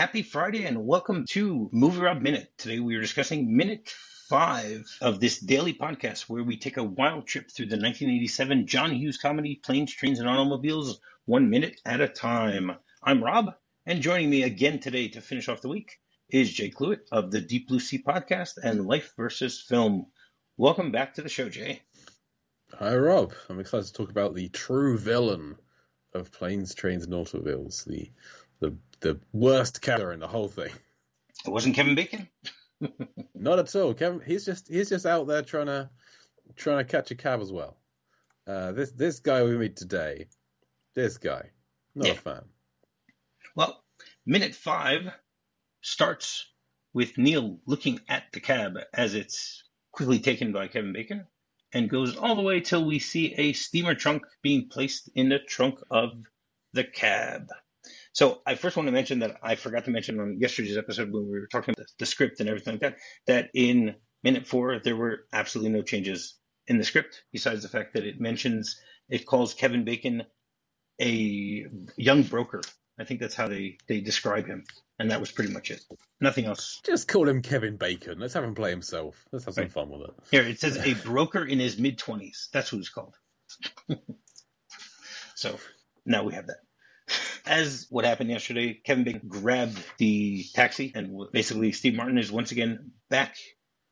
happy Friday and welcome to MovieRob Minute. Today we are discussing minute five of this daily podcast where we take a wild trip through the 1987 John Hughes comedy Planes, Trains, and Automobiles one minute at a time. I'm Rob, and joining me again today to finish off the week is Jay Cluitt of the Deep Blue Sea podcast and Life versus Film. Welcome back to the show, Jay. Hi, Rob. I'm excited to talk about the true villain of Planes, Trains, and Automobiles, the the the worst character in the whole thing. It wasn't Kevin Bacon. Not at all. Kevin, he's just he's just out there trying to trying to catch a cab as well. Uh, this this guy we meet today, this guy, not yeah. a fan. Well, minute five starts with Neal looking at the cab as it's quickly taken by Kevin Bacon and goes all the way till we see a steamer trunk being placed in the trunk of the cab. So I first want to mention that I forgot to mention on yesterday's episode when we were talking about the script and everything like that, that in minute four, there were absolutely no changes in the script, besides the fact that it mentions, it calls Kevin Bacon a young broker. I think that's how they, they describe him. And that was pretty much it. Nothing else. Just call him Kevin Bacon. Let's have him play himself. Let's have some right. fun with it. Here, it says a broker in his mid 20s. That's who he's called. so now we have that as what happened yesterday, Kevin Bacon grabbed the taxi, and basically Steve Martin is once again back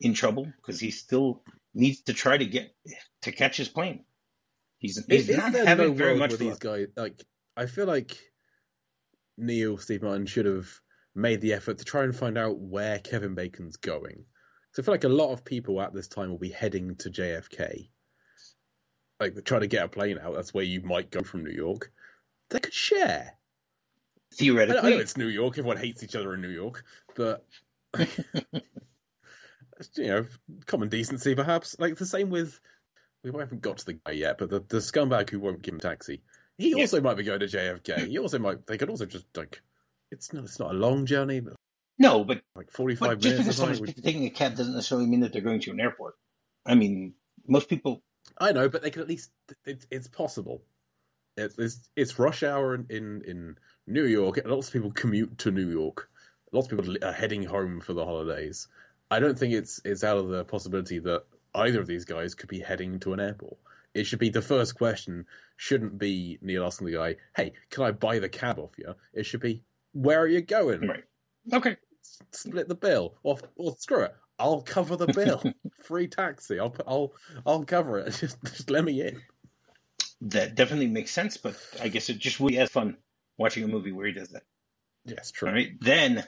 in trouble because he still needs to try to get to catch his plane. He's, he's not having no very much with these guys. Like I feel like Neal Steve Martin should have made the effort to try and find out where Kevin Bacon's going. So I feel like a lot of people at this time will be heading to JFK. Like try to get a plane out. That's where you might go from New York. They could share. Theoretically, I know it's New York. Everyone hates each other in New York, but you know, common decency, perhaps. Like the same with we haven't got to the guy yet, but the, the scumbag who won't give him a taxi, he yeah. also might be going to JFK. He also might. They could also just like, it's not. It's not a long journey. But no, but like forty-five but minutes. Just because someone's taking a cab doesn't necessarily mean that they're going to an airport. I mean, most people. I know, but they could at least. It, it's possible. It's, it's rush hour in, in, in New York. Lots of people commute to New York. Lots of people are heading home for the holidays. I don't think it's it's out of the possibility that either of these guys could be heading to an airport. It should be the first question shouldn't be Neal asking the guy, "Hey, can I buy the cab off you?" It should be, "Where are you going?" Right. Okay. Split the bill, or, or screw it. I'll cover the bill. Free taxi. I'll I'll I'll cover it. Just just let me in that definitely makes sense, but I guess it just would be as fun watching a movie where he does that. Yes, true. All right. Then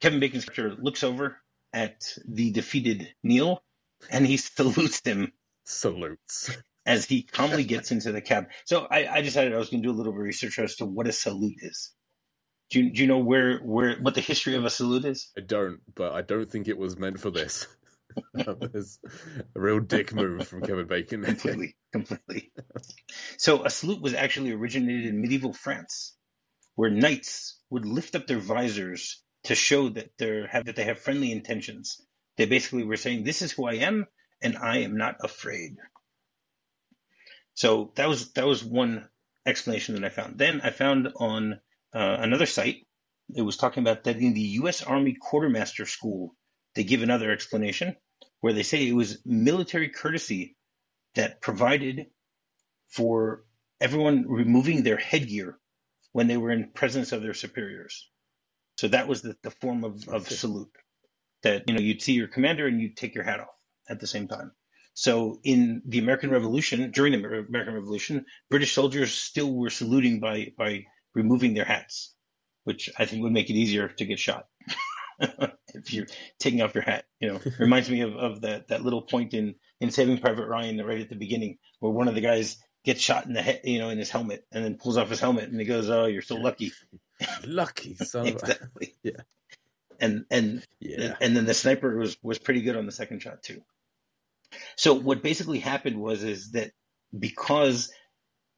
Kevin Bacon's character looks over at the defeated Neal and he salutes him. Salutes. As he calmly gets into the cab. So I, I decided I was going to do a little bit of research as to what a salute is. Do you, do you know where, where what the history of a salute is? I don't, but I don't think it was meant for this. that was a real dick move from Kevin Bacon. completely, completely. So a salute was actually originated in medieval France, where knights would lift up their visors to show that they have that they have friendly intentions. They basically were saying, "This is who I am, and I am not afraid." So that was that was one explanation that I found. Then I found on uh, another site, it was talking about that in the U.S. Army Quartermaster School they give another explanation where they say it was military courtesy that provided for everyone removing their headgear when they were in presence of their superiors. So that was the, the form of, of salute that, you know, you'd see your commander and you'd take your hat off at the same time. So in the American Revolution, during the American Revolution, British soldiers still were saluting by, by removing their hats, which I think would make it easier to get shot. if you're taking off your hat. You know, reminds me of, of that, that little point in, in Saving Private Ryan right at the beginning where one of the guys gets shot in the head, you know, in his helmet and then pulls off his helmet and he goes, "Oh, you're so lucky." lucky son exactly. yeah. And and yeah. and then the sniper was was pretty good on the second shot too. So what basically happened was is that because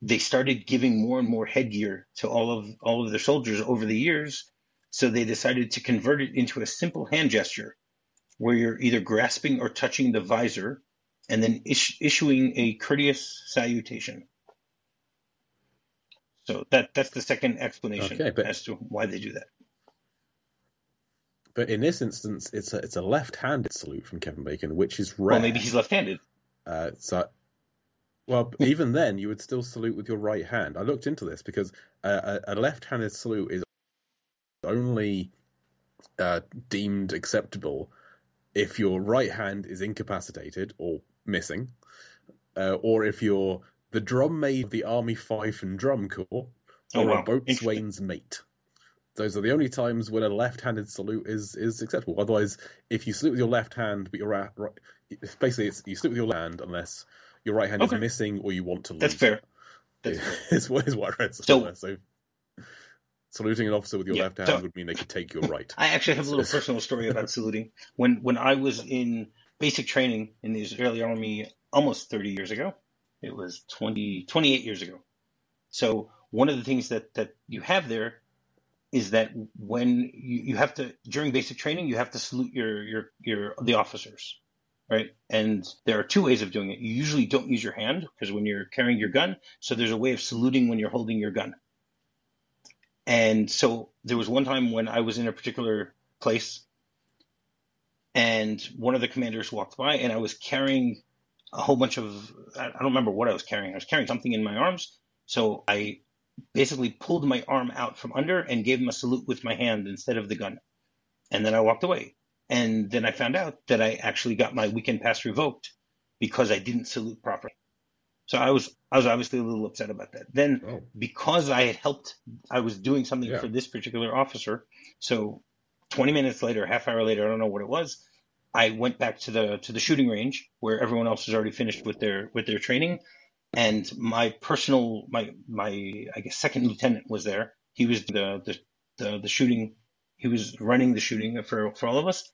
they started giving more and more headgear to all of all of their soldiers over the years, so they decided to convert it into a simple hand gesture where you're either grasping or touching the visor and then is- issuing a courteous salutation. So that that's the second explanation okay, but, as to why they do that. But in this instance, it's a it's a left-handed salute from Kevin Bacon, which is rare. Well, maybe he's left-handed. Uh, so, well, even then, you would still salute with your right hand. I looked into this because uh, a, a left-handed salute is only uh, deemed acceptable if your right hand is incapacitated or missing, uh, or if you're the drum major of the Army Fife and Drum Corps, or Oh, wow. a boatswain's mate. Those are the only times when a left-handed salute is is acceptable. Otherwise, if you salute with your left hand, but your right, right basically it's, you salute with your left hand unless your right hand Okay. is missing or you want to lose. That's fair. That's fair. is what is what I read So- somewhere. So, saluting an officer with your Yeah, left hand so- would mean they could take your right. I actually have a little personal story about saluting. When when I was in basic training in the Israeli army almost 30 years ago, it was 20, 28 years ago. So one of the things that, that you have there is that when you, you have to during basic training you have to salute your your your the officers, right? And there are two ways of doing it. You usually don't use your hand because when you're carrying your gun, so there's a way of saluting when you're holding your gun. And so there was one time when I was in a particular place and one of the commanders walked by and I was carrying a whole bunch of I don't remember what I was carrying. I was carrying something in my arms. So I basically pulled my arm out from under and gave him a salute with my hand instead of the gun. And then I walked away. And then I found out that I actually got my weekend pass revoked because I didn't salute properly. So I was I was obviously a little upset about that. Then Oh, because I had helped, I was doing something Yeah. for this particular officer. So 20 minutes later, half hour later, I don't know what it was. I went back to the to the shooting range where everyone else was already finished with their with their training, and my personal my my I guess second lieutenant was there. He was the the the, the shooting. He was running the shooting for for all of us,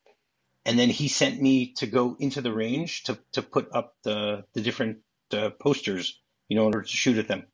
and then he sent me to go into the range to to put up the the different uh, posters, you know, in order to shoot at them.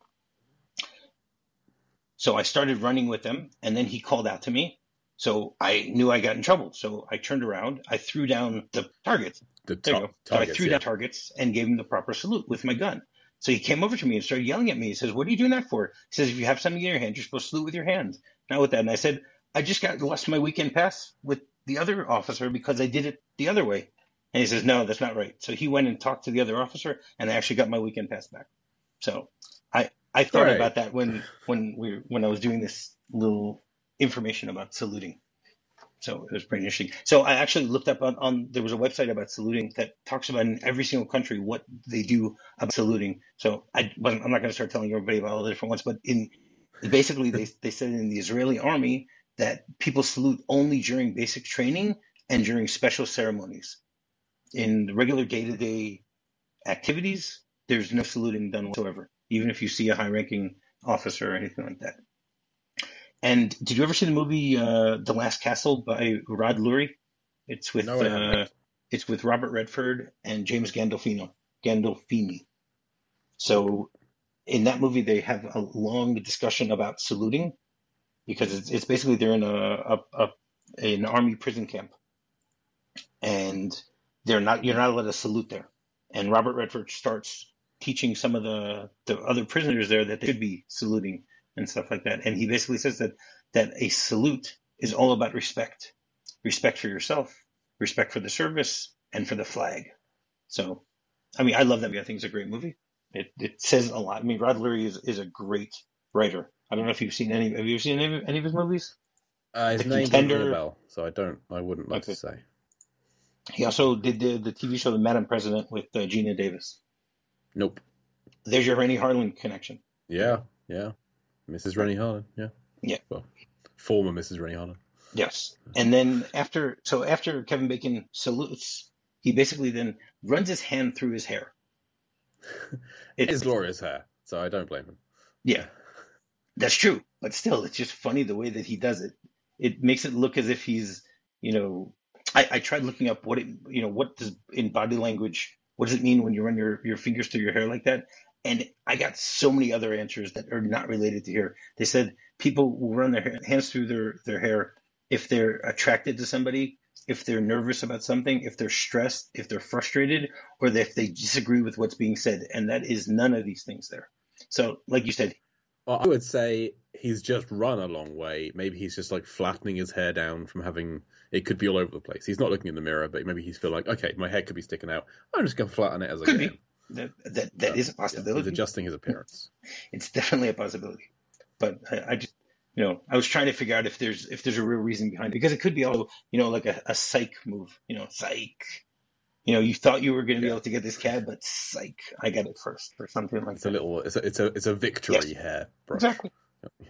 So I started running with them, and then he called out to me. So I knew I got in trouble. So I turned around, I threw down the targets. the There you go. So I threw yeah. down targets and gave him the proper salute with my gun. So he came over to me and started yelling at me. He says, "What are you doing that for?" He says, "If you have something in your hand, you're supposed to salute with your hand, not with that." And I said, "I just got lost my weekend pass with the other officer because I did it the other way." And he says, "No, that's not right." So he went and talked to the other officer, and I actually got my weekend pass back. So I I thought Hooray. about that when when we when I was doing this little information about saluting. So it was pretty interesting. So I actually looked up on, on there was a website about saluting that talks about in every single country what they do about saluting. So I wasn't, I'm not going to start telling everybody about all the different ones, but in basically they they said in the Israeli army that people salute only during basic training and during special ceremonies. In regular day to day activities, there's no saluting done whatsoever, even if you see a high ranking officer or anything like that. And did you ever see the movie uh, The Last Castle by Rod Lurie? It's with No, uh, it's with Robert Redford and James Gandolfino Gandolfini. So in that movie, they have a long discussion about saluting because it's, it's basically they're in a, a, a an army prison camp, and they're not you're not allowed to salute there. And Robert Redford starts teaching some of the the other prisoners there that they should be saluting and stuff like that. And he basically says that that a salute is all about respect, respect for yourself, respect for the service, and for the flag. So, I mean, I love that movie. I think it's a great movie. It it says a lot. I mean, Rod Lurie is is a great writer. I don't know if you've seen any. Have you seen any, any of his movies? Uh, his The name Contender- bell, so I don't. I wouldn't like Okay. to say. He also did the, the TV show The Madam President with uh, Geena Davis. Nope. There's your Renny Harlin connection. Yeah, yeah. Mrs. Renny Harlin. Yeah. Yeah. Well, former Mrs. Renny Harlin. Yes. And then after, so after Kevin Bacon salutes, he basically then runs his hand through his hair. It is glorious hair, so I don't blame him. Yeah, that's true. But still, it's just funny the way that he does it. It makes it look as if he's, you know, I, I tried looking up what it, you know, what does in body language, what does it mean when you run your, your fingers through your hair like that? And I got so many other answers that are not related to here. They said people will run their hands through their, their hair if they're attracted to somebody, if they're nervous about something, if they're stressed, if they're frustrated, or if they disagree with what's being said. And that is none of these things there. So, like you said, Well, I would say he's just run a long way. Maybe he's just like flattening his hair down from having it could be all over the place. He's not looking in the mirror, but maybe he's feel like, okay, my hair could be sticking out. I'm just gonna flatten it as I Could go. be. That that, that is a Yeah, possibility. he's adjusting his appearance. it's definitely a possibility. But I, I just, you know, I was trying to figure out if there's if there's a real reason behind it because it could be also, you know, like a, a psych move. You know, psych. You know, you thought you were going to be able to get this cab, but psych, I got it first, or something like It's a that. little, it's a, it's a, it's a victory Yes. hair brush. Exactly.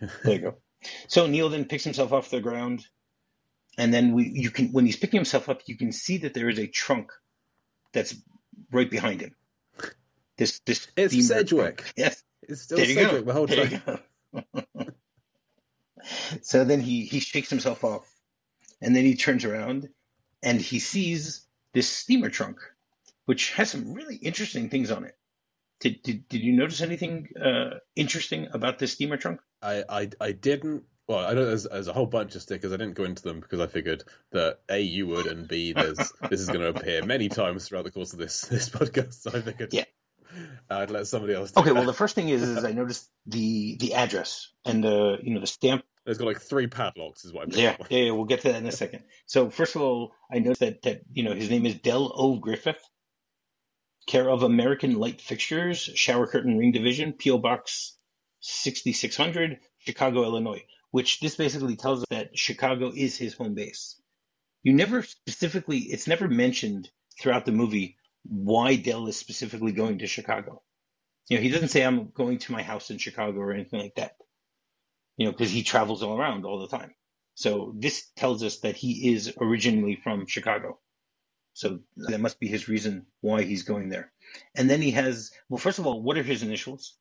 There you go. So Neal then picks himself off the ground, and then we you can when he's picking himself up, you can see that there is a trunk that's right behind him. This this It's Beamer Sedgwick. trunk. Yes. It's still There you Sedgwick go. the whole There time. you go. so then he he shakes himself off, and then he turns around, and he sees this steamer trunk, which has some really interesting things on it. Did did, did you notice anything uh, interesting about this steamer trunk? I, I, I didn't. Well, I know there's, there's a whole bunch of stickers. I didn't go into them because I figured that a you would, and b there's this is going to appear many times throughout the course of this this podcast. So I figured, Yeah. I'd let somebody else. Okay, well the first thing is, is I noticed the the address and the you know the stamp there's got like three padlocks, is what I picked Yeah, yeah, yeah, we'll get to that in a second. So first of all, I noticed that that you know his name is Del O. Griffith, care of American Light Fixtures, Shower Curtain Ring Division, PO Box 6600, Chicago, Illinois. Which this basically tells us that Chicago is his home base. You never specifically, it's never mentioned throughout the movie why Del is specifically going to Chicago. You know, he doesn't say I'm going to my house in Chicago or anything like that. You know, because he travels all around all the time. So this tells us that he is originally from Chicago. So that must be his reason why he's going there. And then he has, well, first of all, what are his initials?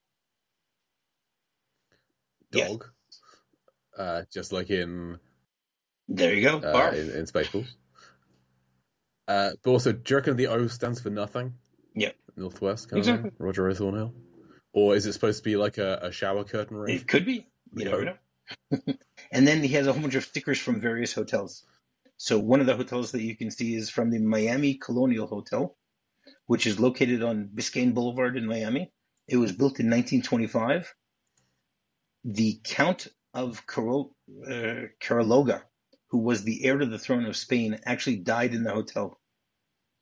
Yes. Dog, uh, just like in There you go. uh, in, in Spaceballs. Uh, but also, do you reckon the O stands for nothing? Yeah. Northwest, kind Exactly. of thing? Roger A. Thornhill? Or is it supposed to be like a, a shower curtain ring? It could be. You never know. and then he has a whole bunch of stickers from various hotels. So one of the hotels that you can see is from the Miami Colonial Hotel, which is located on Biscayne Boulevard in Miami. It was built in 1925. The Count of Carol, uh, Caraloga, who was the heir to the throne of Spain, actually died in the hotel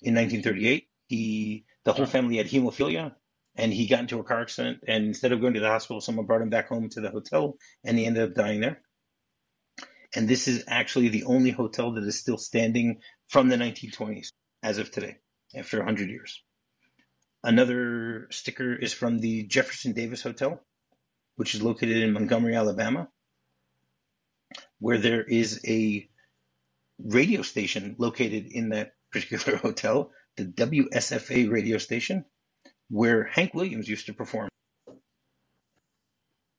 in 1938. He, the whole family had hemophilia, and he got into a car accident. And instead of going to the hospital, someone brought him back home to the hotel, and he ended up dying there. And this is actually the only hotel that is still standing from the 1920s as of today, after 100 years. Another sticker is from the Jefferson Davis Hotel, which is located in Montgomery, Alabama, where there is a radio station located in that particular hotel, the WSFA radio station, where Hank Williams used to perform.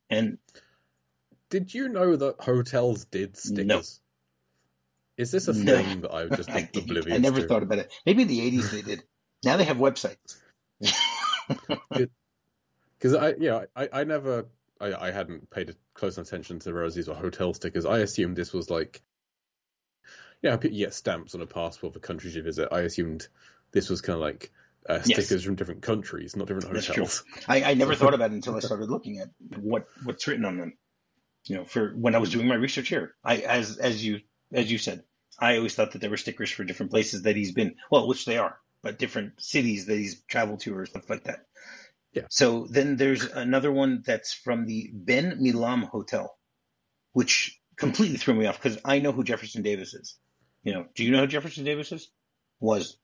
And Did you know that hotels did stickers? No. Is this a No. thing that I've just I, oblivious I never to? thought about it. Maybe in the 80s they did. Now they have websites. Because I, yeah, I, I never, I, I hadn't paid close attention to whereas these were hotel stickers. I assumed this was like, yeah, you get stamps on a passport for countries you visit. I assumed this was kind of like uh, Yes. stickers from different countries, not different That's hotels. I, I never thought about it until I started looking at what what's written on them. You know, for when I was doing my research here, I as as you as you said, I always thought that there were stickers for different places that he's been. Well, which they are, but different cities that he's traveled to or stuff like that. Yeah. So then there's another one that's from the Ben Milam Hotel, which completely threw me off because I know who Jefferson Davis is. You know, do you know who Jefferson Davis is? Was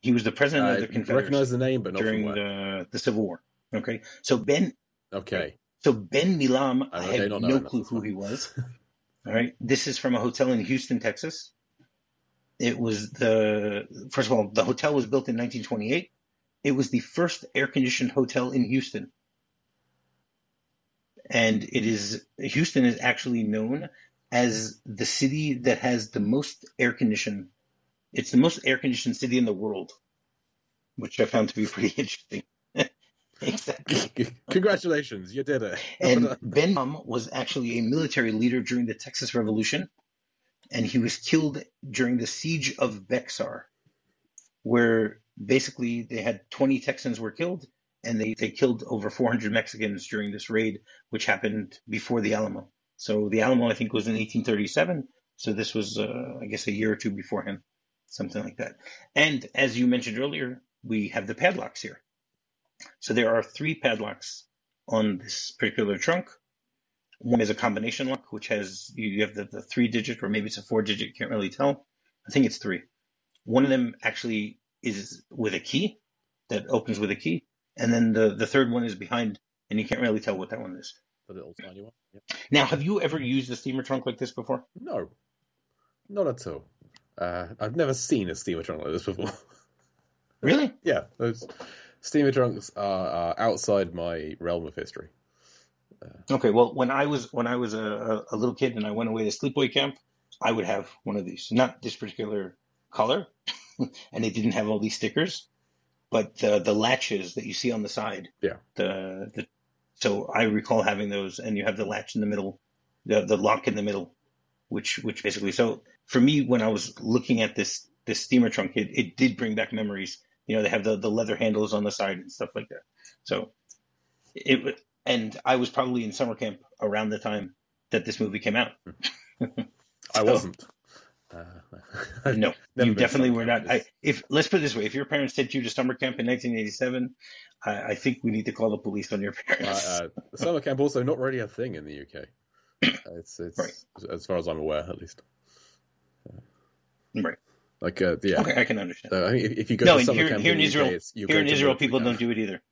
he was the president of the Confederacy recognize the name, but during the the Civil War. Okay, so Ben, Okay, so Ben Milam, I I had no clue who he was. All right, this is from a hotel in Houston, Texas. It was the first of all, the hotel was built in 1928. It was the first air-conditioned hotel in Houston, and it is Houston is actually known as the city that has the most air conditioned. It's the most air-conditioned city in the world, which I found to be pretty interesting. exactly. congratulations, you did it. And Ben Milam was actually a military leader during the Texas Revolution, and he was killed during the siege of Bexar, where basically they had 20 Texans were killed, and they, they killed over 400 Mexicans during this raid, which happened before the Alamo. So the Alamo, I think, was in 1837. So this was, uh, I guess, a year or two beforehand, something like that. And as you mentioned earlier, we have the padlocks here. So there are three padlocks on this particular trunk. One is a combination lock, which has you have the, the three digit or maybe it's a four digit, can't really tell. I think it's three. One of them actually is with a key that opens with a key, and then the the third one is behind, and you can't really tell what that one is. The little tiny one. Yep. Now, have you ever used a steamer trunk like this before? No, not at all. Uh, I've never seen a steamer trunk like this before. Really? yeah, those steamer trunks are, are outside my realm of history. Okay. Well, when I was when I was a, a, a little kid and I went away to sleepaway camp, I would have one of these. Not this particular color, and it didn't have all these stickers, but the the latches that you see on the side. Yeah. The the so I recall having those, and you have the latch in the middle, the the lock in the middle, which which basically so for me when I was looking at this this steamer trunk, it, it did bring back memories. You know, they have the the leather handles on the side and stuff like that. So it and I was probably in summer camp around the time that this movie came out. I wasn't. Uh, No, you definitely were not. I, if let's put it this way, if your parents sent you to summer camp in 1987, I, I think we need to call the police on your parents. uh, uh, summer camp also not really a thing in the UK. Uh, it's it's Right. as far as I'm aware, at least. right. Like uh, yeah, Okay, I can understand. uh, I think if, if you go No, to summer here- camp here in UK, Israel- you Here in Israel, people camp. don't do it either.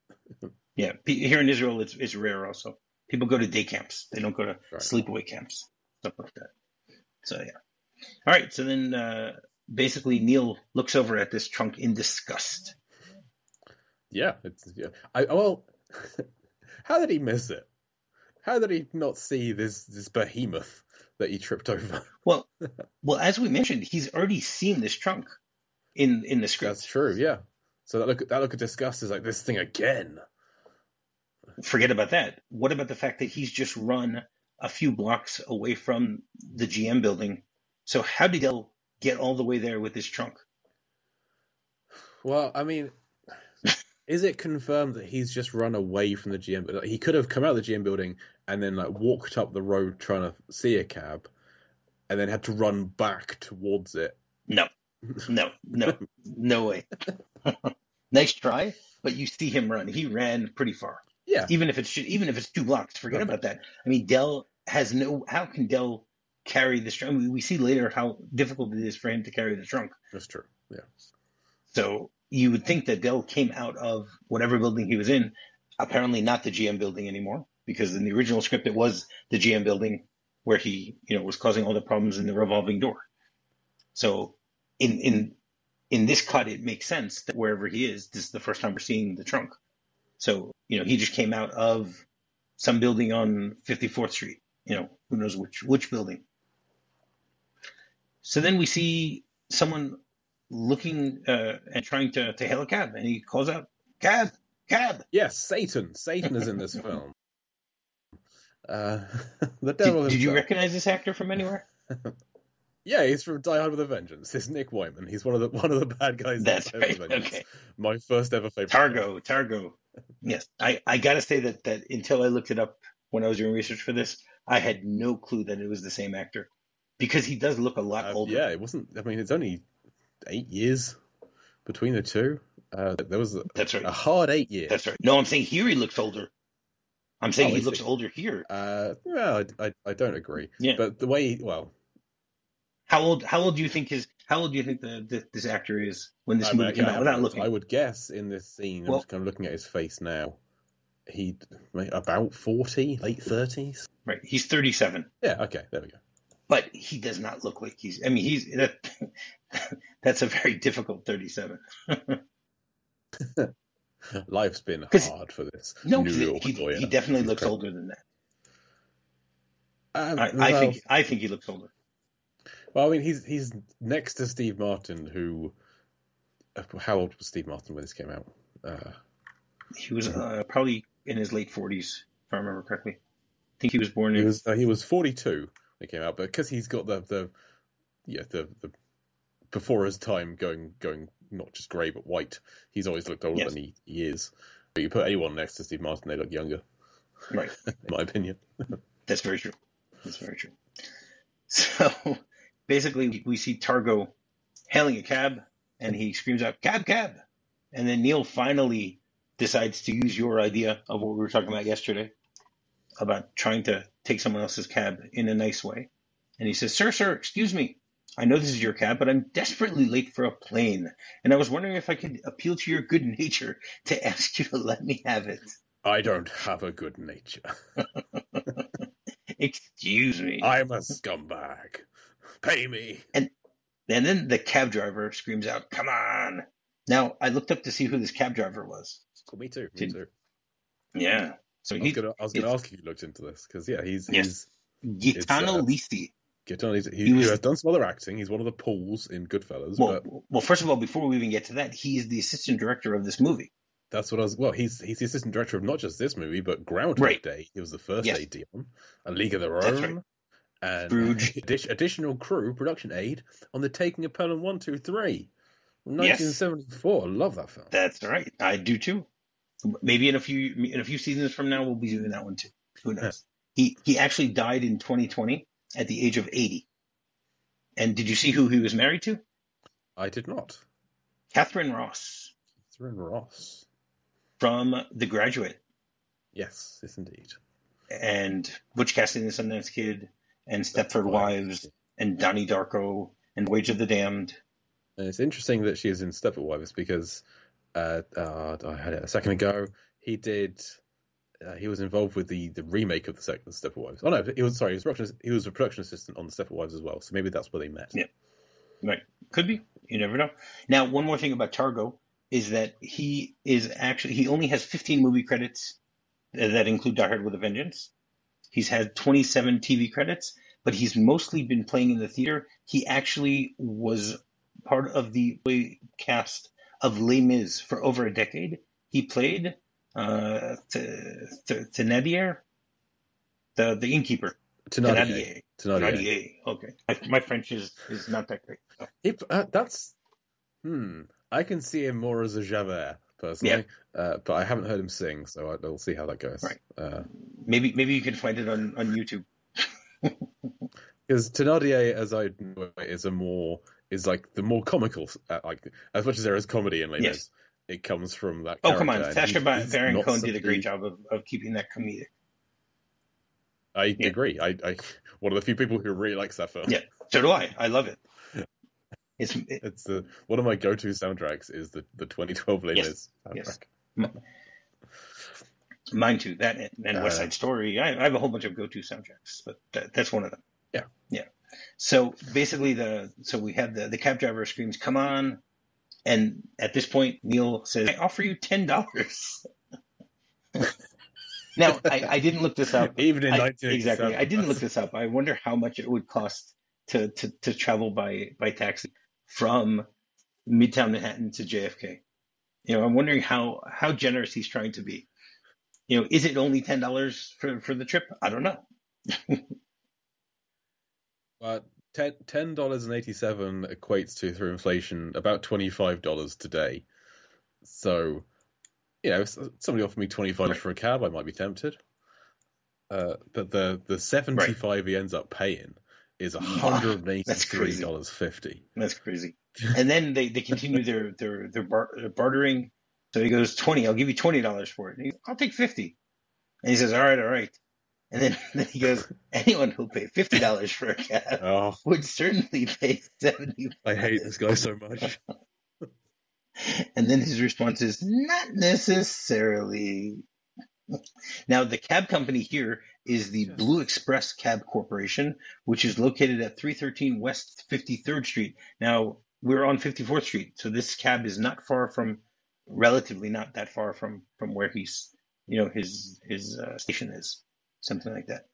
Yeah, here in Israel, it's it's rare. Also, people go to day camps. They don't go to Right. sleepaway camps, stuff like that. So yeah. All right. So then, uh, basically, Neal looks over at this trunk in disgust. Yeah, it's yeah. I well, how did he miss it? How did he not see this this behemoth that he tripped over? Well, well, as we mentioned, he's already seen this trunk in in the script. That's true. Yeah. So that look that look at disgust is like this thing again. Forget about that. What about the fact that he's just run a few blocks away from the GM building? So how did Del get all the way there with this trunk? Well, I mean, is it confirmed that he's just run away from the GM? Like, he could have come out of the GM building and then like walked up the road trying to see a cab, and then had to run back towards it. No, no, no, no way. nice try, but you see him run. He ran pretty far. Yeah. Even if it's even if it's two blocks, forget about that. I mean, Del has no. How can Del carry this trunk? We see later how difficult it is for him to carry the trunk. That's true. Yeah. So you would think that Del came out of whatever building he was in, apparently not the GM building anymore, because in the original script it was the GM building where he, you know, was causing all the problems in the revolving door. So in in in this cut, it makes sense that wherever he is, this is the first time we're seeing the trunk. So you know, he just came out of some building on 54th Street. You know, who knows which which building. So then we see someone looking uh, and trying to, to hail a cab, and he calls out, "Cab, cab!" Yes, Satan. Satan is in this film. Uh, the devil did you recognize this actor from anywhere? Yeah, he's from Die Hard with a Vengeance. It's Nick Wyman. He's one of the one of the bad guys. in That's Die Hard with right. Okay, My first ever favorite. Targo, Targo. Yes, I, I got to say that that until I looked it up when I was doing research for this, I had no clue that it was the same actor because he does look a lot Uh, older. yeah, it wasn't. I mean, it's only eight years between the two. Uh, there was a, That's right. a hard eight years. That's right. No, I'm saying here he looks older. I'm saying Oh, he looks older here. Uh, well, I, I, I don't agree. Yeah. But the way, he, well, How old? How old do you think his? How old do you think the, the this actor is when this I, mean, movie came out? Without looking, I would guess in this scene, Well- I'm just kind of looking at his face now. He about forty, late thirties. right? He's 37. Yeah. Okay. There we go. but he does not look like he's. I mean, he's that. that's a very difficult 37. Life's been hard for this No, New he, York he, he definitely looks older than that. Um, I, I well, think. I think he looks older. Well, I mean, he's he's next to Steve Martin, who. uh, How old was Steve Martin when this came out? Uh, He was uh, probably in his late 40s, if I remember correctly. I think he was born he in. was uh, he was 42 when it came out, but because he's got the the yeah the the before his time going going not just grey but white, he's always looked older Yes. than he, he is. You put anyone next to Steve Martin, they look younger, Right. in my opinion. That's very true. That's very true. So basically, we see Targo hailing a cab, and he screams out, "Cab, cab!" And then Neal finally decides to use your idea of what we were talking about yesterday about trying to take someone else's cab in a nice way. And he says, "Sir, sir, excuse me. I know this is your cab, but I'm desperately late for a plane, and I was wondering if I could appeal to your good nature to ask you to let me have it." I don't have a good nature. Excuse me. I'm a scumbag. Pay me. And and then the cab driver screams out, Come on. Now, I looked up to see who this cab driver was. Me too. Me too. Yeah. So I he, gonna, I was gonna ask if you looked into this because yeah, he's Yes. he's Gaetano uh, Lisi. on. He's, he, He was- has done some other acting. He's one of the Pauls in Goodfellas, Well, but well, first of all, before we even get to that, he is the assistant director of this movie. that's what I was. Well, he's he's the assistant director of not just this movie, but Groundhog Right. Day. He was the first Yes. AD on A League of Their Own, and addi- additional crew production aid on the Taking of Pelham One Two Three, from Yes. 1974. I love that film. That's right. I do too. Maybe in a few in a few seasons from now, we'll be doing that one too. Who knows? He he actually died in 2020 at the age of 80. And did you see who he was married to? I did not. Katharine Ross Katharine Ross. from The Graduate. Yes, yes, indeed. and Butch Cassidy and the Sundance Kid and Stepford Wives and Donnie Darko and Voyage of the Damned. And it's interesting that she is in Stepford Wives because uh, uh, I had it a second ago. He did. Uh, he was involved with the, the remake of the second Stepford Wives. Oh no, he was sorry. He was, production, he was a production assistant on the Stepford Wives as well. So maybe that's where they met. Yeah. Right. Could be. You never know. Now, one more thing about Targo is that he is actually, he only has 15 movie credits that include Die Hard with a Vengeance. He's had 27 TV credits, but he's mostly been playing in the theater. He actually was part of the cast of Les Mis for over a decade. He played uh, Nadir, the, the innkeeper. Thenardier. Thenardier. Okay. My, my French is, is not that great. so. Uh, that's hmm. I can see him more as a Javert personally, uh, but I haven't heard him sing, so I, we'll see how that goes. Right. Uh, Maybe maybe you can find it on, on YouTube. Because Thenardier, as I know it, is a more is like the more comical, uh, like as much as there is comedy in Les Yes. it comes from that. Oh come on, character, and Sacha he's- he's Baron Cohen did a great job of, of keeping that comedic. I Yeah. agree. I, I one of the few people who really likes that film. Yeah. So do I. I love it. It's it, It's the one of my go-to soundtracks is the the 2012 Les Yes. Soundtrack. Yes. Mine too. That and, and West Uh, Side Story. I, I have a whole bunch of go-to soundtracks, but that, that's one of them. Yeah. Yeah. So basically, the so we have the the cab driver screams, "Come on!" And at this point, Neal says, "I offer you ten dollars." now, I, I didn't look this up. Even in I- exactly. I didn't look this up. I wonder how much it would cost to, to, to travel by, by taxi from Midtown Manhattan to JFK. You know, I'm wondering how, how generous he's trying to be. You know, is it only ten dollars for, for the trip? I don't know. But ten ten dollars and eighty seven equates to through inflation about twenty five dollars today. So, you know, if somebody offered me twenty five Right. for a cab, I might be tempted. Uh, but the the seventy five he ends up paying is Wow, hundred and eighty that's three crazy. dollars fifty. That's crazy. And then they, they continue their their their, bar, their bartering. So he goes twenty. I'll give you twenty dollars for it. And he goes, I'll take fifty. And he says, all right, all right. And then, then he goes, anyone who'll pay fifty dollars for a cab Oh, would certainly pay seventy. I hate this guy so much. And then his response is, not necessarily. Now, the cab company here is the Blue Express Cab Corporation, which is located at 313 West 53rd Street. Now, we're on 54th Street, so this cab is not far from, relatively not that far from, from where he's, you know, his, his uh, station is, something like that.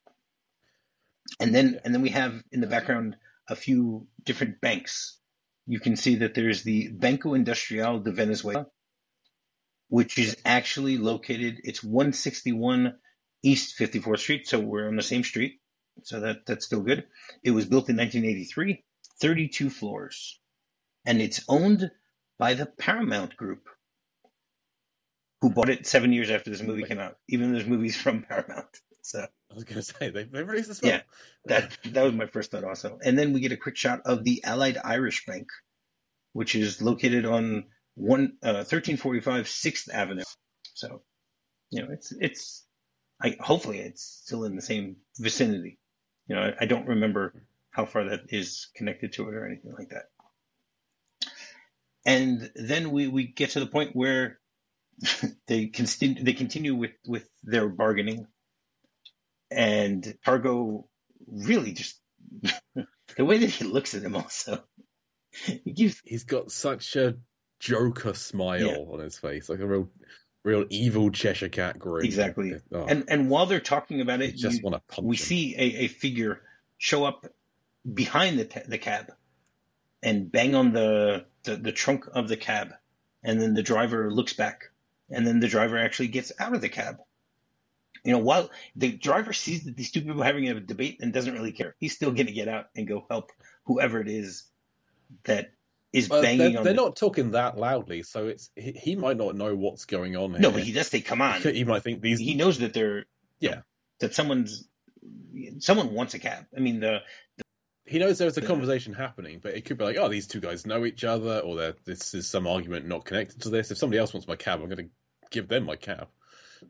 And then, and then we have in the background a few different banks. You can see that there's the Banco Industrial de Venezuela, which is actually located, it's 161 East 54th Street, so we're on the same street. So that that's still good. It was built in 1983, 32 floors, and it's owned by the Paramount Group. Who bought it seven years after this movie came out, even though there's movies from Paramount. So I was going to say they they released this film. Yeah. that that was my first thought also. And then we get a quick shot of the Allied Irish Bank, which is located on one uh, 1345 Sixth Avenue. So, you know, it's it's I hopefully it's still in the same vicinity. You know, I, I don't remember how far that is connected to it or anything like that. And then we, we get to the point where they continue they continue with, with their bargaining and Targo really just the way that he looks at him also he gives He's got such a Joker smile Yeah. on his face, like a real, real evil Cheshire cat grin. exactly Oh, and and while they're talking about you it just you- want to we him. see a, a figure show up behind the the cab and bang on the, the the trunk of the cab and then the driver looks back and then the driver actually gets out of the cab you know while the driver sees that these two people are having a debate and doesn't really care he's still going to get out and go help whoever it is that is Well, banging they're, on they're the not talking that loudly, so it's he, he might not know what's going on here. no but he does say come on he might think these. he knows that they're Yeah. that someone's someone wants a cab i mean the he knows there's a conversation happening, but it could be like, oh, these two guys know each other, or this is some argument not connected to this. If somebody else wants my cab, I'm going to give them my cab.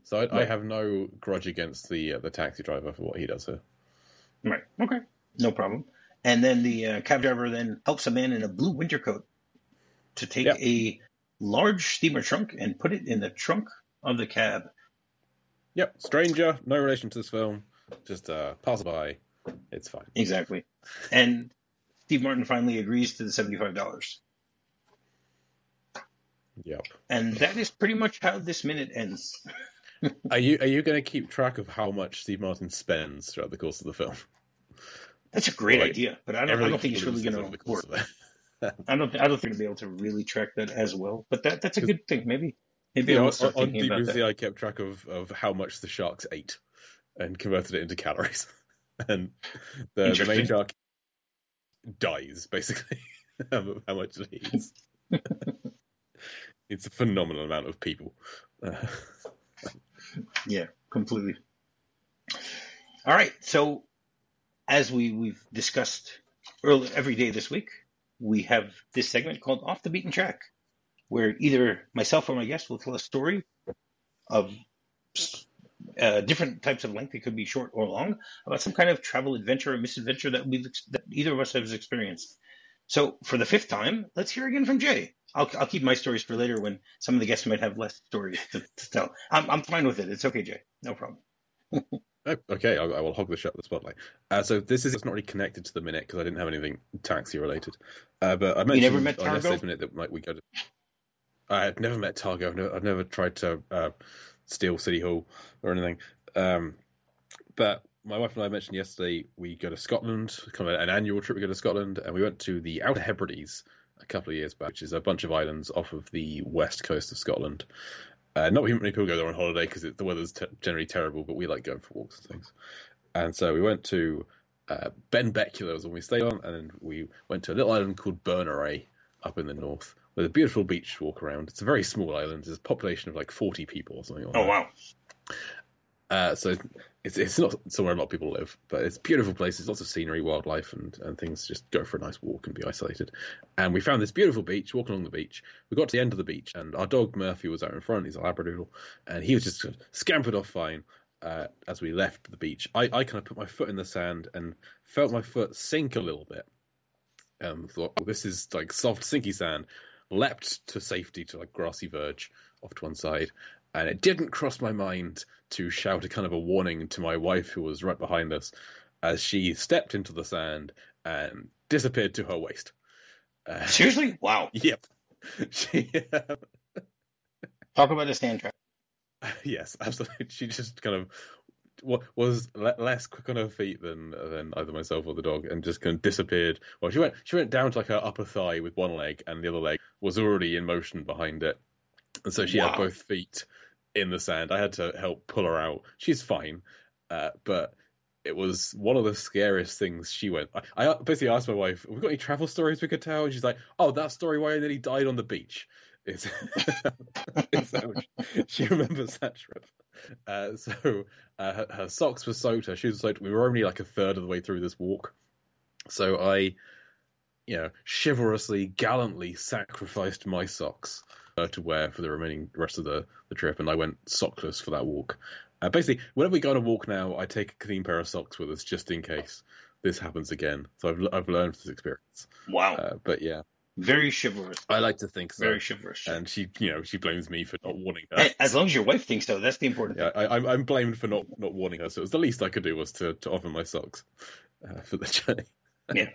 So I, I have no grudge against the uh, the taxi driver for what he does here. Right. Okay. No problem. And then the uh, cab driver then helps a man in a blue winter coat to take Yeah. a large steamer trunk and put it in the trunk of the cab. Yep, stranger, no relation to this film, just uh, passerby. It's fine. Exactly. And Steve Martin finally agrees to the seventy-five dollars. Yep. And that is pretty much how this minute ends. Are you are you going to keep track of how much Steve Martin spends throughout the course of the film? That's a great Right. idea, but I don't, I don't think it's really going to work. I don't. I don't think we'll be able to really track that as well. But that that's a good thing. Maybe. Maybe You know, I'll on, start on thinking about DBS. I kept track of, of how much the sharks ate and converted it into calories. and the, the main shark dies, basically, how much it eats. It's a phenomenal amount of people. Yeah, completely. All right. So, as we we've discussed early, every day this week, we have this segment called "Off the Beaten Track," where either myself or my guest will tell a story of uh, different types of length. It could be short or long about some kind of travel adventure or misadventure that we've that either of us has experienced. So, for the fifth time, let's hear again from Jay. I'll, I'll keep my stories for later when some of the guests might have less stories to, to tell. I'm, I'm fine with it. It's okay, Jay. No problem. oh, okay, I, I will hog the shot the spotlight. Uh, so this is not really connected to the minute because I didn't have anything taxi related. Uh, but I mentioned never met on Targo? yesterday's minute that like we go to. I've never met Targo. I've never, I've never tried to uh, steal City Hall or anything. Um, but my wife and I mentioned yesterday we go to Scotland, kind of an annual trip. We go to Scotland, and we went to the Outer Hebrides a couple of years back, which is a bunch of islands off of the west coast of Scotland. Uh, not many people go there on holiday because the weather's te- generally terrible, but we like going for walks and things. And so we went to uh, Benbecula was when we stayed on, and we went to a little island called Berneray up in the north, with a beautiful beach to walk around. It's a very small island. There's a population of like 40 people or something. Like Oh wow. Uh, so it's it's not somewhere a lot of people live, but it's beautiful place. There's lots of scenery, wildlife, and, and things. Just go for a nice walk and be isolated. And we found this beautiful beach. Walking along the beach, we got to the end of the beach, and our dog Murphy was out in front. He's a Labradoodle, and he was just scampered off fine. Uh, as we left the beach, I, I kind of put my foot in the sand and felt my foot sink a little bit. Um, thought oh, this is like soft, sinky sand. Leapt to safety to like grassy verge off to one side, and it didn't cross my mind to shout a kind of a warning to my wife who was right behind us as she stepped into the sand and disappeared to her waist. Uh, Seriously? Wow. yep. She, Talk about a stand trap. yes, absolutely. She just kind of was less quick on her feet than than either myself or the dog, and just kind of disappeared. Well, she went she went down to like her upper thigh with one leg, and the other leg was already in motion behind it, and so she Wow. had both feet in the sand. I had to help pull her out. She's fine, uh, but. It was one of the scariest things. She went. I, I basically asked my wife, "Have we got any travel stories we could tell?" And she's like, "Oh, that story where I nearly died on the beach." Is, is she remembers that trip. Uh, so uh, her, her, socks were soaked. Her shoes were soaked. We were only like a third of the way through this walk, so I, you know, chivalrously, gallantly sacrificed my socks to wear for the remaining rest of the, the trip, and I went sockless for that walk. Uh, basically, whenever we go on a walk now, I take a clean pair of socks with us just in case this happens again. So I've I've learned from this experience. Wow. Uh, but yeah, very chivalrous. I like to think so. Very chivalrous. And she, you know, she blames me for not warning her. As long as your wife thinks so, that's the important yeah, thing. I, I'm I'm blamed for not not warning her. So it was the least I could do was to to offer my socks uh, for the journey. yeah.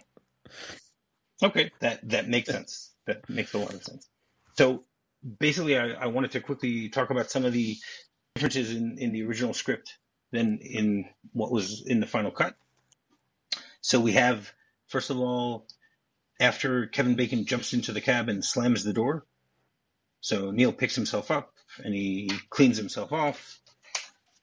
Okay, that that makes sense. That makes a lot of sense. So basically, I, I wanted to quickly talk about some of the differences in, in the original script than in what was in the final cut. So we have, first of all, after Kevin Bacon jumps into the cab and slams the door, so Neal picks himself up and he cleans himself off.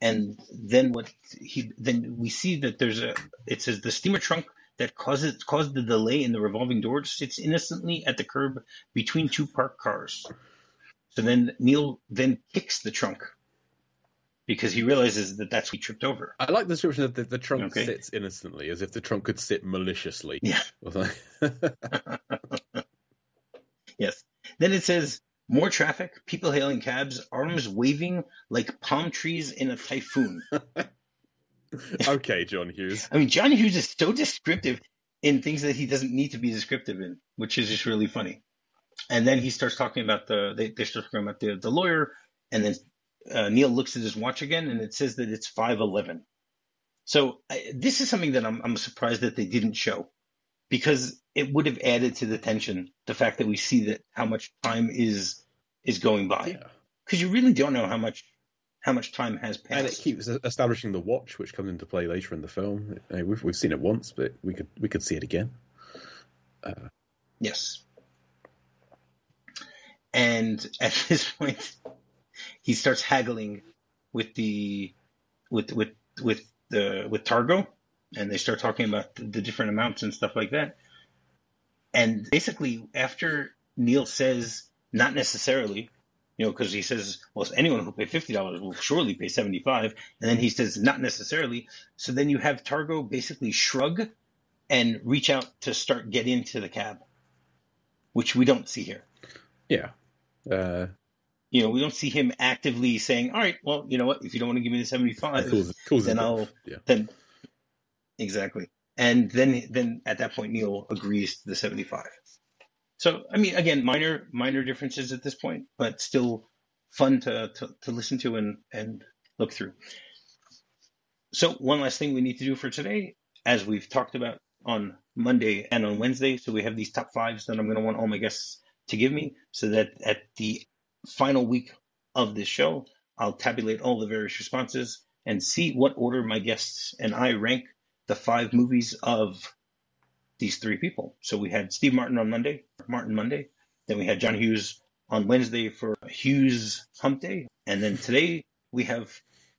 And then what he then we see that there's a it says the steamer trunk that causes caused the delay in the revolving door sits innocently at the curb between two parked cars. So then Neal then kicks the trunk because he realizes that that's what he tripped over. I like the description that the, the trunk Okay. sits innocently, as if the trunk could sit maliciously. Yeah. Yes. Then it says more traffic, people hailing cabs, arms waving like palm trees in a typhoon. okay, John Hughes. I mean, John Hughes is so descriptive in things that he doesn't need to be descriptive in, which is just really funny. And then he starts talking about the they, they start talking about the the lawyer, and then uh, Neal looks at his watch again, and it says that it's five eleven. So I, this is something that I'm I'm surprised that they didn't show, because it would have added to the tension the fact that we see that how much time is is going by, Yeah. because you really don't know how much how much time has passed. And it keeps establishing the watch, which comes into play later in the film. Uh, We've we've seen it once, but we could we could see it again. Yes. And at this point, he starts haggling with the with with with the with Targo, and they start talking about the, different amounts and stuff like that. And basically, after Neal says not necessarily, you know, because he says, well, anyone who paid fifty dollars will surely pay seventy five, and then he says not necessarily. So then you have Targo basically shrug and reach out to start get into the cab, which we don't see here. Yeah. Uh, You know, we don't see him actively saying, "All right, well, you know what? If you don't want to give me the seventy-five, calls, calls then I'll yeah. then exactly." And then then at that point, Neal agrees to the seventy-five. So I mean, again, minor minor differences at this point, but still fun to to, to listen to and and look through. So one last thing we need to do for today, as we've talked about on Monday and on Wednesday, so we have these top fives that I'm going to want all my guests to give me, so that at the final week of this show, I'll tabulate all the various responses and see what order my guests and I rank the five movies of these three people. So we had Steve Martin on Monday, Martin Monday. Then we had John Hughes on Wednesday for Hughes Hump Day. And then today we have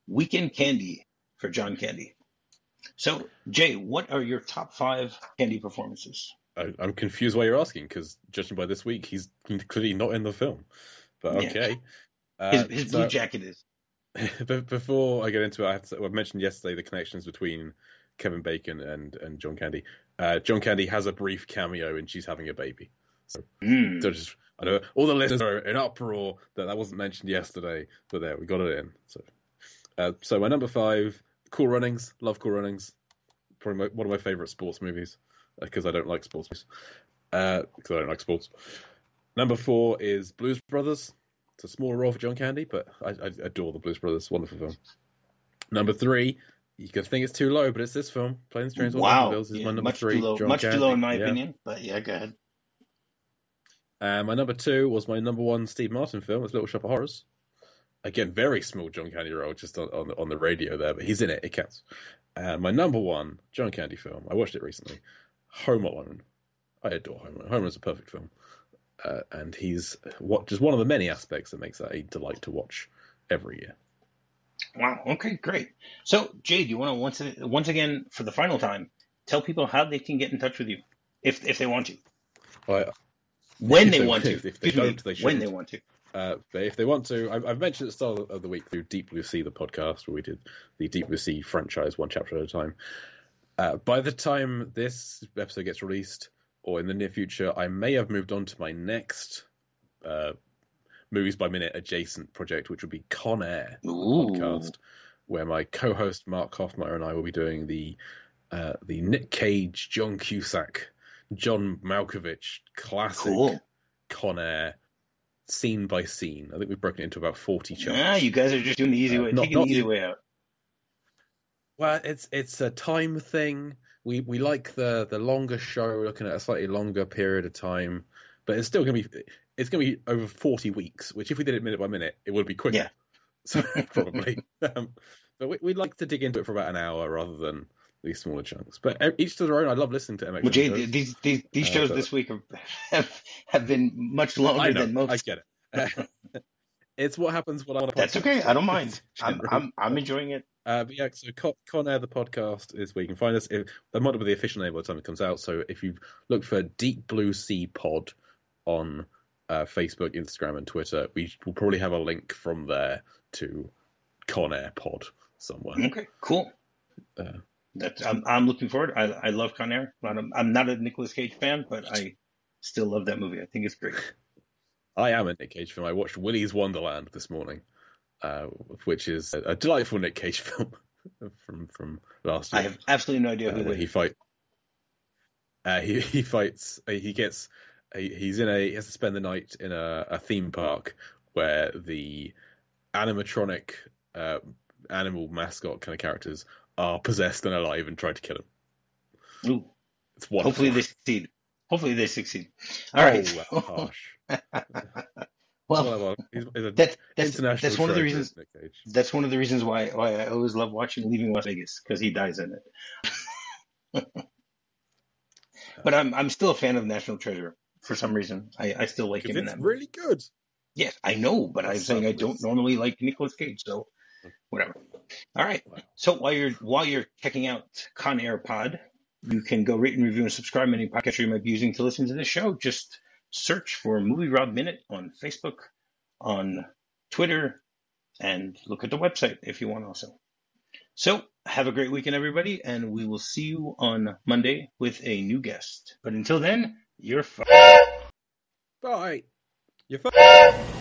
Weekend Candy for John Candy. So, Jay, what are your top five Candy performances? I, I'm confused why you're asking because judging by this week, he's clearly not in the film. But Yeah. okay. His, Uh, his so- blue jacket is. Before I get into it, I, have to, say- well, I mentioned yesterday the connections between Kevin Bacon and, and John Candy. Uh, John Candy has a brief cameo and She's Having a Baby. Mm. So just, I know all the listeners are in uproar that that wasn't mentioned yesterday, but there we got it in. So, uh, so my number five, Cool Runnings. Love Cool Runnings. Probably my, one of my favorite sports movies because I don't like sports movies. Because I don't like sports. Number four is Blues Brothers. It's a smaller role for John Candy, but I, I adore the Blues Brothers. Wonderful film. Number three, you can think it's too low, but it's this film. Planes, Trains, Wow. Automobiles is Yeah, my number much three. too low. John much Candy. too low in my Yeah. opinion. But yeah, go ahead. Uh, my number two was my number one Steve Martin film. It's Little Shop of Horrors. Again, very small John Candy role, just on, on, the, on the radio there, but he's in it. It counts. Uh, my number one John Candy film. I watched it recently. Home Alone. I adore Home Alone. Home Alone is a perfect film, uh, and he's what just one of the many aspects that makes that a delight to watch every year. Wow. Okay, great. So, Jay, do you want to once once again for the final time tell people how they can get in touch with you if if they want to? When they they- want to. if- if they Excuse don't, they when shouldn't. they want to. Uh, but if they want to, I've, I've mentioned at the start of the week through Deep Blue Sea, the podcast, where we did the Deep Blue Sea franchise one chapter at a time. Uh, by the time this episode gets released, or in the near future, I may have moved on to my next uh, movies by minute adjacent project, which would be Con Air Ooh. podcast, where my co-host Mark Hoffmeyer and I will be doing the uh, the Nick Cage, John Cusack, John Malkovich classic Cool. Con Air, scene by scene. I think we've broken it into about forty chunks. Ah, you guys are just doing the easy Uh, way, not- taking not the easy way out. Well, it's it's a time thing. We we like the the longer show, We're looking at a slightly longer period of time, but it's still gonna be it's gonna be over forty weeks. Which if we did it minute by minute, it would be quicker. Yeah. So probably. um, but we, we'd like to dig into it for about an hour rather than these smaller chunks. But e- each to their own. I love listening to MX. Well, Jay, shows. these these these Uh, shows this week have, have have been much longer know. than most. I get it. it's what happens when I want to. That's okay. I don't mind. I'm I'm I'm enjoying it. Uh, but yeah, so Con, Con Air, the podcast, is where you can find us. If, that might not be the official name by the time it comes out. So if you look for Deep Blue Sea Pod on uh, Facebook, Instagram, and Twitter, we will probably have a link from there to Con Air Pod somewhere. Okay, cool. Uh, That's I'm I'm looking forward. I I love Con Air. I'm, I'm not a Nicolas Cage fan, but I still love that movie. I think it's great. I am a Nick Cage film. I watched Willy's Wonderland this morning, uh, which is a, a delightful Nick Cage film from from last year. I have absolutely no idea uh, who where he is. fight. Uh, he he fights. uh, He gets. uh, He's in a. He has to spend the night in a, a theme park where the animatronic uh, animal mascot kind of characters are possessed and alive and try to kill him. Ooh, It's wonderful. hopefully they succeed. Hopefully they succeed. All right. Oh, harsh. well, well, he's, he's that, that's international that's one of the reasons. That's one of the reasons why why I always love watching Leaving Las Vegas because he dies in it. but I'm I'm still a fan of National Treasure for some reason. I, I still like him it's really good. Yes, I know, but I'm That's saying I don't normally like Nicolas Cage, so whatever. All right. Wow. So while you're while you're checking out Con Air Pod, you can go rate and review and subscribe any podcast you might be using to listen to this show. Just search for MovieRob Minute on Facebook, on Twitter, and look at the website if you want also. So have a great weekend, everybody, and we will see you on Monday with a new guest. But until then, you're fine. Bye. You're fine.